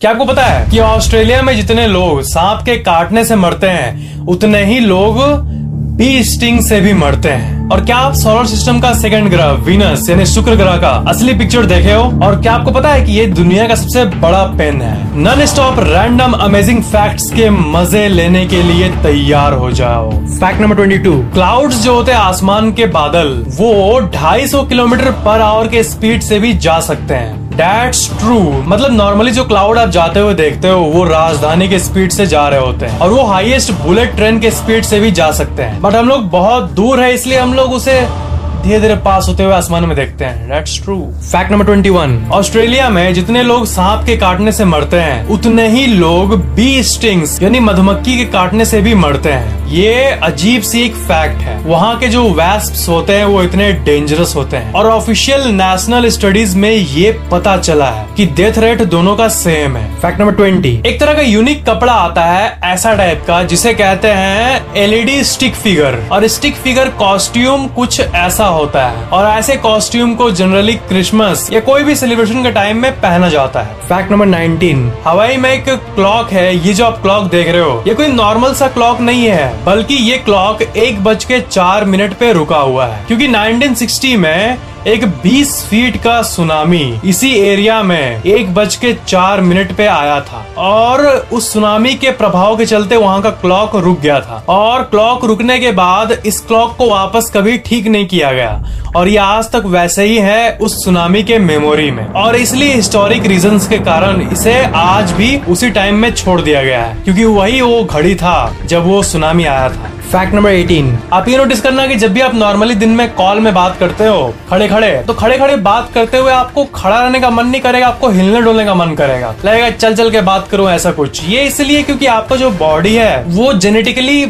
क्या आपको पता है कि ऑस्ट्रेलिया में जितने लोग सांप के काटने से मरते हैं उतने ही लोग बी स्टिंग से भी मरते हैं। और क्या आप सोलर सिस्टम का सेकंड ग्रह वीनस यानी शुक्र ग्रह का असली पिक्चर देखे हो? और क्या आपको पता है कि ये दुनिया का सबसे बड़ा पेन है? Non stop random amazing facts के मज़े लेने के लिए तैयार हो जाओ। Fact number twenty two clouds जो होते हैं आसमान के बादल वो 250 किलोमीटर पर आवर के स्पीड से भी जा सकते हैं। That's ट्रू मतलब नॉर्मली जो क्लाउड आप जाते हुए देखते हो, वो राजधानी के स्पीड से जा रहे होते हैं और वो हाईएस्ट बुलेट ट्रेन के स्पीड से भी जा सकते हैं। बट हम लोग बहुत दूर है, इसलिए हम लोग उसे धीरे धीरे पास होते हुए आसमान में देखते हैं। That's true fact number twenty one Australia में जितने लोग सांप के काटने से मरते हैं, उतने ही लोग बी स्टिंग्स यानी मधुमक्खी के काटने से भी मरते हैं। ये अजीब सी एक फैक्ट है। वहाँ के जो वैस्प होते हैं, वो इतने डेंजरस होते हैं। और ऑफिशियल नेशनल स्टडीज़ में ये पता चला है कि डेथ रेट दोनों का सेम है। फैक्ट नंबर ट्वेंटी एक तरह का यूनिक कपड़ा आता है ऐसा टाइप का, जिसे कहते हैं एलईडी स्टिक फिगर और स्टिक फिगर कॉस्ट्यूम कुछ ऐसा होता है। और ऐसे कॉस्ट्यूम को जनरली क्रिसमस या कोई भी सेलिब्रेशन के टाइम में पहना जाता है। फैक्ट नंबर 19 हवाई में एक क्लॉक है ये जो आप क्लॉक देख रहे हो ये कोई नॉर्मल सा क्लॉक नहीं है बल्कि ये क्लॉक एक बज के चार मिनट पे रुका हुआ है। क्योंकि 1960 में एक 20 फीट का सुनामी इसी एरिया में एक बज के चार मिनट पे आया था। और उस सुनामी के प्रभाव के चलते वहाँ का क्लॉक रुक गया था। और क्लॉक रुकने के बाद इस क्लॉक को वापस कभी ठीक नहीं किया गया। और ये आज तक वैसे ही है उस सुनामी के मेमोरी में। और इसलिए हिस्टोरिक रीजन के कारण इसे आज भी उसी टाइम में छोड़ दिया गया है। क्योंकि वही वो घड़ी था जब वो सुनामी आया था। फैक्ट नंबर 18 आप ये नोटिस करना कि जब भी आप नॉर्मली दिन में कॉल में बात करते हो खड़े खड़े तो खड़े खड़े बात करते हुए आपको खड़ा रहने का मन नहीं करेगा, आपको हिलने डोलने का मन करेगा। लगेगा चल चल के बात करूँ ऐसा कुछ। ये इसलिए क्योंकि आपका जो बॉडी है, वो जेनेटिकली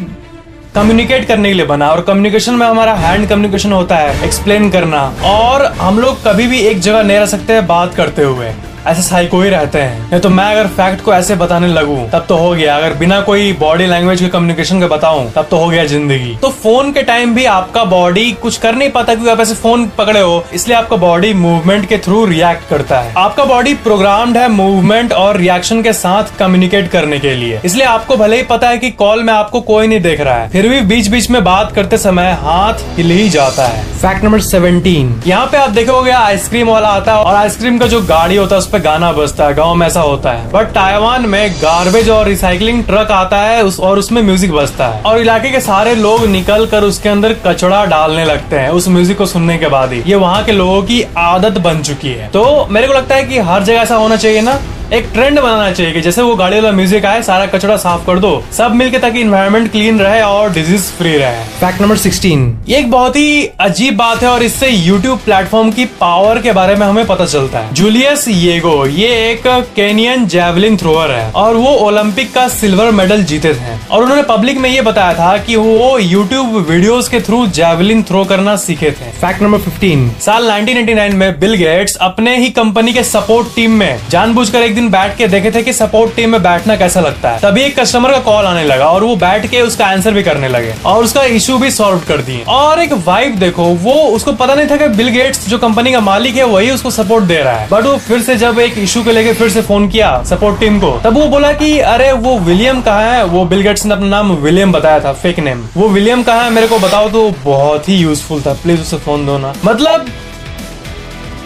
कम्युनिकेट करने के लिए बना। और कम्युनिकेशन में हमारा हैंड कम्युनिकेशन होता है एक्सप्लेन करना। और हम लोग कभी भी एक जगह नहीं रह सकते, बात करते हुए। ऐसे साइको ही रहते हैं। नहीं तो मैं अगर फैक्ट को ऐसे बताने लगूं, तब तो हो गया। अगर बिना कोई बॉडी लैंग्वेज के कम्युनिकेशन के बताऊँ, तब तो हो गया ज़िंदगी। तो फ़ोन के टाइम भी आपका बॉडी कुछ कर नहीं पाता क्योंकि आप ऐसे फ़ोन पकड़े हो, इसलिए आपका बॉडी मूवमेंट के थ्रू रिएक्ट करता है। आपका बॉडी प्रोग्राम्ड है मूवमेंट और रिएक्शन के साथ कम्युनिकेट करने के लिए। इसलिए आपको भले ही पता है की कॉल में आपको कोई नहीं देख रहा है, फिर भी बीच बीच में बात करते समय हाथ हिल ही जाता है। फैक्ट नंबर सेवेंटीन यहाँ पे आप देखोगे, आइसक्रीम वाला आता है और आइसक्रीम का जो गाड़ी होता है, उस पर गाना बजता है, गाँव में ऐसा होता है। बट ताइवान में गार्बेज और रिसाइकलिंग ट्रक आता है, उस, और उसमें म्यूज़िक बजता है। और इलाके के सारे लोग निकल कर उसके अंदर कचड़ा डालने लगते हैं, उस म्यूज़िक को सुनने के बाद ही। ये वहाँ के लोगों की आदत बन चुकी है। तो मेरे को लगता है की हर जगह ऐसा होना चाहिए ना एक ट्रेंड बनाना चाहिए कि जैसे वो गाड़ी वाला म्यूज़िक आए सारा कचरा साफ़ कर दो सब मिलके ताकि इन्वायरमेंट क्लीन रहे और डिज़ीज़ फ्री रहे। फैक्ट नंबर सिक्सटीन ये एक बहुत ही अजीब बात है और इससे यूट्यूब प्लेटफॉर्म की पावर के बारे में हमें पता चलता है। जूलियस येगो ये एक केनियन जेवलिन थ्रोअर है और वो ओलंपिक का सिल्वर मेडल जीते थे। और उन्होंने पब्लिक में ये बताया था कि वो यूट्यूब वीडियोस के थ्रू जेवलिन थ्रो करना सीखे थे। फैक्ट नंबर फिफ्टीन साल 1999 में बिल गेट्स अपने ही कंपनी के सपोर्ट टीम में जानबूझकर एक दिन बैठ के देखे थे कि सपोर्ट टीम में बैठना कैसा लगता है। तभी एक कस्टमर का कॉल आने लगा और वो बैठ के उसका आंसर भी करने लगे और उसका इशू भी सॉल्व कर दिए। और एक वाइफ देखो, वो उसको पता नहीं था कि बिल गेट्स जो कंपनी का मालिक है, वही उसको सपोर्ट दे रहा है। बट वो फिर से जब एक इशू को लेके फिर से फ़ोन किया सपोर्ट टीम को, तब वो बोला कि, अरे, वो विलियम कहा है? वो बिल गेट्स ने अपना नाम विलियम बताया था फेक नेम वो विलियम कहा है, मेरे को बताओ तो बहुत ही यूजफुल था। प्लीज़ उसे फ़ोन दो ना। मतलब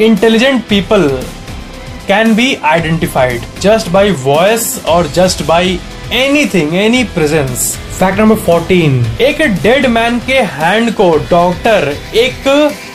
intelligent people can be identified just by voice or just by anything, any presence. Fact number 14 एक डेड मैन के हैंड को डॉक्टर एक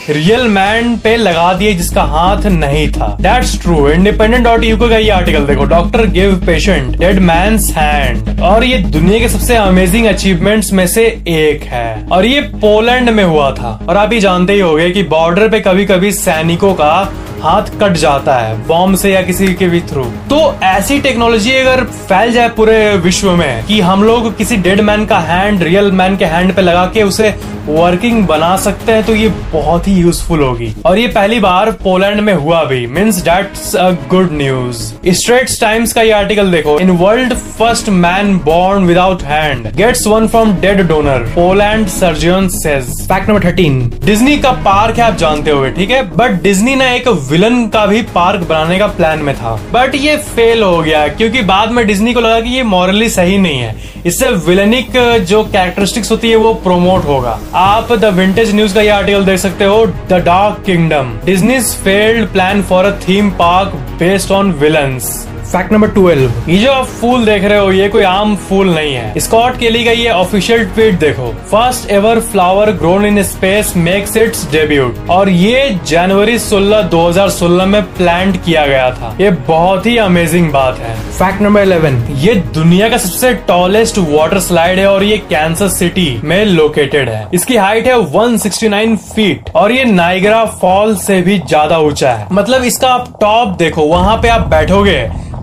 रियल मैन पे लगा दिए जिसका हाथ नहीं था। That's true independent dot U का ये आर्टिकल देखो। Doctor give patient dead man hand और ये दुनिया के सबसे अमेजिंग अचीवमेंट्स में से एक है। और ये पोलैंड में हुआ था। और आप ये जानते ही होंगे कि बॉर्डर पे कभी कभी सैनिकों का हाथ कट जाता है, बॉम्ब से या किसी के भी थ्रू। तो ऐसी टेक्नोलॉजी अगर फैल जाए पूरे विश्व में कि हम लोग किसी डेड मैन का हैंड, रियल मैन के हैंड पे लगा के उसे वर्किंग बना सकते हैं तो ये बहुत ही यूजफुल होगी। और ये पहली बार पोलैंड में हुआ भी। Means that's a good news Straits Times का ये आर्टिकल देखो। In world first man born without hand gets one from dead donor Poland surgeon says fact number thirteen Disney का पार्क है, आप जानते हुए ठीक है? बट डिज्नी ने एक विलन का भी पार्क बनाने का प्लान में था। बट ये फेल हो गया, क्योंकि बाद में डिज्नी को लगा कि ये मॉरली सही नहीं है। इससे विलनिक जो कैरेक्टरिस्टिक्स होती है, वो प्रोमोट होगा। आप द विंटेज न्यूज़ का ये आर्टिकल देख सकते हो the dark kingdom Disney's failed plan for a theme park based on villains fact number twelve ये जो आप फूल देख रहे हो ये कोई आम फूल नहीं है। स्कॉट के लिए का ये ऑफिशियल ट्वीट देखो। First ever flower grown in space makes its debut और ये जनवरी 16 2016 में प्लांट किया गया था। ये बहुत ही अमेजिंग बात है। फैक्ट नंबर इलेवन ये दुनिया का सबसे टॉलेस्ट वाटर स्लाइड है और ये कैंसर सिटी में लोकेटेड है। इसकी हाइट है 169 फीट और ये नाइगरा फॉल से भी ज़्यादा ऊँचा है। मतलब इसका आप टॉप देखो वहाँ पे आप बैठोगे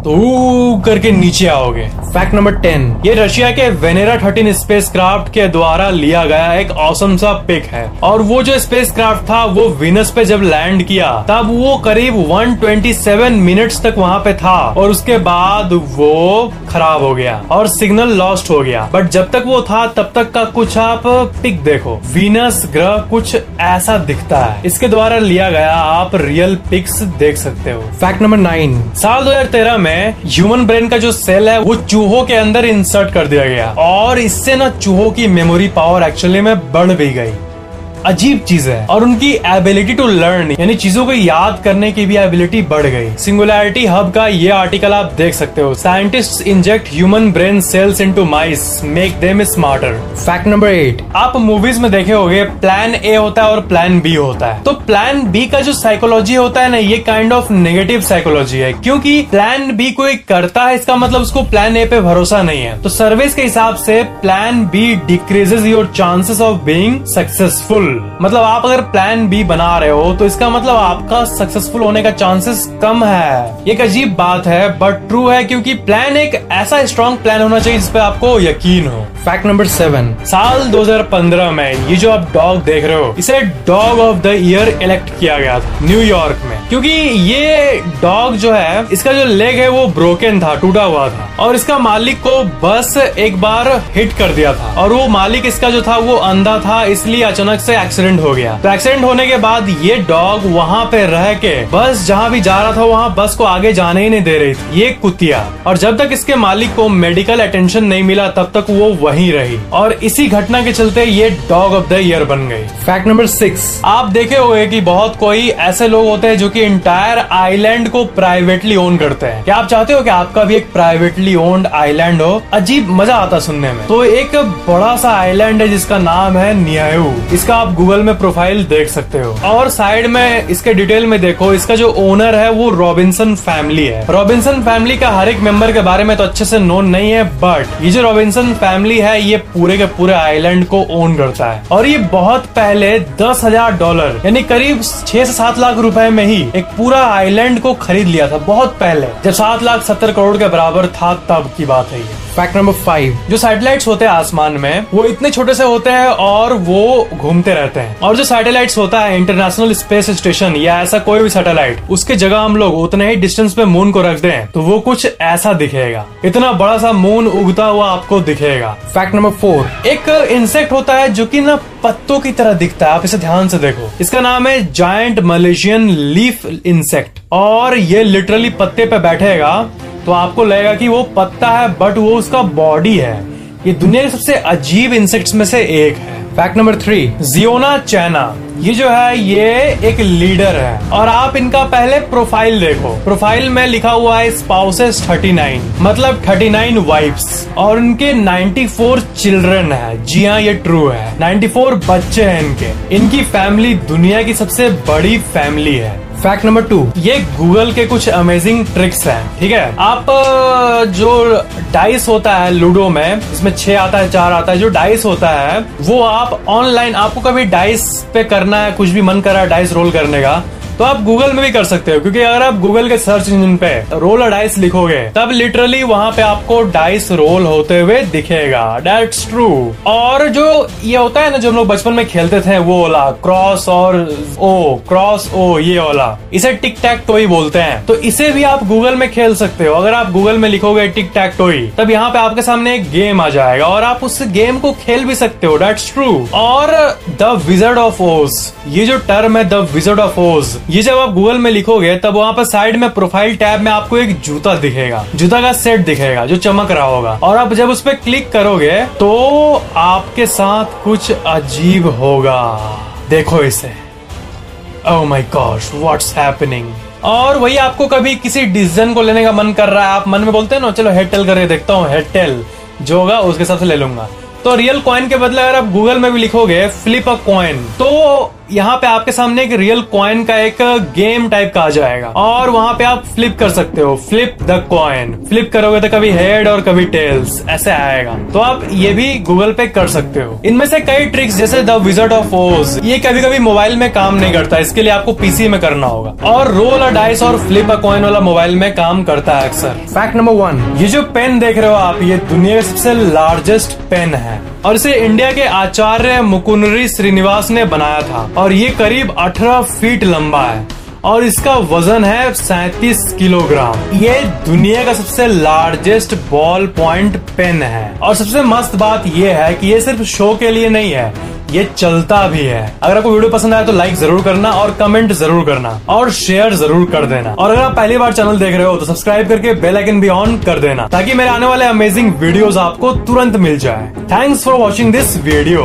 तो करके नीचे आओगे। फैक्ट नंबर टेन ये रशिया के वेनेरा थर्टीन स्पेस क्राफ्ट के द्वारा लिया गया एक औसम सा पिक है। और वो जो स्पेस क्राफ्ट था, वो विनस पे जब लैंड किया, तब वो करीब 127 मिनट्स तक वहाँ पे था। और उसके बाद वो खराब हो गया और सिग्नल लॉस्ट हो गया। बट जब तक वो था, तब तक का कुछ आप पिक देखो। वीनस ग्रह कुछ ऐसा दिखता है। इसके द्वारा लिया गया आप रियल पिक्स देख सकते हो। फैक्ट नंबर नाइन साल 2013 में ह्यूमन ब्रेन का जो सेल है, वो चूहों के अंदर इंसर्ट कर दिया गया। और इससे ना चूहों की मेमोरी पावर एक्चुअली में बढ़ भी गई। अजीब चीज़ है। और उनकी एबिलिटी टू लर्न यानी चीज़ों को याद करने की भी एबिलिटी बढ़ गई। सिंगुलरिटी हब का ये आर्टिकल आप देख सकते हो। Scientist inject human brain cells into mice make them smarter fact number eight आप मूवीज़ में देखे होंगे प्लान ए होता है और प्लान बी होता है। तो प्लान बी का जो साइकोलॉजी होता है ना ये काइंड ऑफ़ नेगेटिव साइकोलॉजी है। क्योंकि प्लान बी कोई करता है इसका मतलब उसको प्लान ए पे भरोसा नहीं है। तो सर्विस के हिसाब से plan B decreases your chances of being successful मतलब आप अगर प्लान बी बना रहे हो तो इसका मतलब आपका सक्सेसफुल होने का चांसेस कम है। एक अजीब बात है बट ट्रू है क्योंकि प्लान एक ऐसा स्ट्रॉन्ग प्लान होना चाहिए जिसपे आपको यकीन हो। फैक्ट नंबर सेवन साल 2015 में ये जो आप डॉग देख रहे हो इसे dog of the year elect किया गया था न्यूयॉर्क में। क्योंकि ये डॉग जो है, इसका जो लेग है वो ब्रोकन था, टूटा हुआ था। और इसका मालिक को बस एक बार हिट कर दिया था। और वो मालिक इसका जो था, वो अंधा था, इसलिए अचानक से एक्सीडेंट हो गया। तो एक्सीडेंट होने के बाद ये डॉग वहाँ पे रह के, बस जहाँ भी जा रहा था, वहाँ बस को आगे जाने ही नहीं दे रही थी। ये कुतिया। और जब तक इसके मालिक को मेडिकल अटेंशन नहीं मिला, तब तक वो वहीं रही। और इसी घटना के चलते ये डॉग ऑफ़ द ईयर बन गई। फैक्ट नंबर सिक्स आप देखे हुए की बहुत कोई ऐसे लोग होते हैं जो कि इंटायर आइलैंड को प्राइवेटली ओन करते हैं। क्या आप चाहते हो कि आपका भी एक प्राइवेटली ओन्ड आइलैंड हो? अजीब मज़ा आता सुनने में। तो एक बड़ा सा आइलैंड है जिसका नाम है नियायू इसका आप गूगल में प्रोफ़ाइल देख सकते हो। और साइड में इसके डिटेल में देखो, इसका जो ओनर है वो रॉबिन्सन फैमिली है। रॉबिन्सन फैमिली का हर एक मेंबर के बारे में तो अच्छे से नोन नहीं है बट ये जो रॉबिन्सन फैमिली है, ये पूरे के पूरे आइलैंड को ओन करता है। और ये बहुत पहले दस हज़ार डॉलर यानी करीब छह से सात लाख रुपए में ही एक पूरा आइलैंड को खरीद लिया था, बहुत पहले। जब सात लाख सत्तर करोड़ के बराबर था, तब की बात है ये। फैक्ट नंबर फाइव जो सैटेलाइट्स होते हैं आसमान में, वो इतने छोटे से होते हैं और वो घूमते रहते हैं। और जो सैटेलाइट्स होता है इंटरनेशनल स्पेस स्टेशन या ऐसा कोई भी सैटेलाइट उसके जगह हम लोग उतने ही डिस्टेंस पे मून को रख दें तो वो कुछ ऐसा दिखेगा। इतना बड़ा सा मून उगता हुआ आपको दिखेगा। फैक्ट नंबर फोर एक इंसेक्ट होता है जो कि ना पत्तों की तरह दिखता है। आप इसे ध्यान से देखो। इसका नाम है जायंट मलेशियन लीफ इंसेक्ट और ये लिटरली पत्ते पे बैठेगा। तो आपको लगेगा कि वो पत्ता है बट वो उसका बॉडी है। ये दुनिया के सबसे अजीब इंसेक्ट्स में से एक है। फैक्ट नंबर थ्री जियोना चैना ये जो है, ये एक लीडर है। और आप इनका पहले प्रोफ़ाइल देखो। प्रोफ़ाइल में लिखा हुआ है स्पाउसेस 39 मतलब 39 वाइफ्स और उनके 94 चिल्ड्रन है। जी हाँ ये ट्रू है। 94 बच्चे हैं इनके। इनकी फैमिली दुनिया की सबसे बड़ी फैमिली है। फैक्ट नंबर टू ये गूगल के कुछ अमेजिंग ट्रिक्स हैं, ठीक है? आप जो डाइस होता है लूडो में, इसमें छह आता है, चार आता है, जो डाइस होता है, वो आप ऑनलाइन आपको कभी डाइस पे करना है, कुछ भी मन करा डाइस रोल करने का तो आप गूगल में भी कर सकते हो, क्योंकि अगर आप गूगल के सर्च इंजन पे रोल डाइस लिखोगे, तब लिटरली वहाँ पे आपको डाइस रोल होते हुए दिखेगा। डेट्स ट्रू और जो ये होता है ना, जो हम लोग बचपन में खेलते थे, वो वाला क्रॉस और ओ क्रॉस ओ ये वाला, इसे टिक टैक टोई बोलते हैं। तो इसे भी आप गूगल में खेल सकते हो। अगर आप गूगल में लिखोगे टिक टैक टोई तब यहाँ पे आपके सामने एक गेम आ जाएगा, और आप उस गेम को खेल भी सकते हो। डेट्स ट्रू और द विजर्ड ऑफ़ ओज ये जो टर्म है द विजर्ड ऑफ़ ओज ये जब आप गूगल में लिखोगे, तब वहाँ पर साइड में प्रोफ़ाइल टैब में आपको एक जूता दिखेगा। जूता का सेट दिखेगा, जो चमक रहा होगा। और आप जब उस पर क्लिक करोगे तो आपके साथ कुछ अजीब होगा। देखो इसे। Oh my gosh what's happening और वही आपको कभी किसी डिसीज़न को लेने का मन कर रहा है, आप मन में बोलते हैं ना, चलो हेड टेल करके देखता हूँ हेड टेल जो होगा, उसके हिसाब से ले लूँगा। तो रियल कॉइन के बदले अगर आप गूगल में भी लिखोगे फ्लिप अ कॉइन तो यहाँ पे आपके सामने एक रियल कॉइन का एक गेम टाइप का आ जाएगा। और वहाँ पे आप फ्लिप कर सकते हो। फ्लिप द कॉइन फ्लिप करोगे तो कभी हेड और कभी टेल्स ऐसे आएगा। तो आप ये भी गूगल पे कर सकते हो। इनमें से कई ट्रिक्स जैसे द विजर्ड ऑफ़ ओज ये कभी कभी मोबाइल में काम नहीं करता। इसके लिए आपको पीसी में करना होगा। और रोल अ डाइस और फ्लिप अ कॉइन वाला मोबाइल में काम करता है अक्सर। फैक्ट नंबर वन ये जो पेन देख रहे हो आप ये दुनिया का सबसे लार्जेस्ट पेन है। और इसे इंडिया के आचार्य मुकुनरी श्रीनिवास ने बनाया था। और ये करीब 18 फीट लंबा है और इसका वज़न है सैतीस किलोग्राम। ये दुनिया का सबसे लार्जेस्ट बॉल पॉइंट पेन है। और सबसे मस्त बात यह है कि ये सिर्फ़ शो के लिए नहीं है ये चलता भी है। अगर आपको वीडियो पसंद आया तो लाइक ज़रूर करना और कमेंट ज़रूर करना और शेयर ज़रूर कर देना। और अगर आप पहली बार चैनल देख रहे हो तो सब्सक्राइब करके बेल आइकन भी ऑन कर देना ताकि मेरे आने वाले अमेजिंग वीडियोस आपको तुरंत मिल जाए। Thanks for watching this video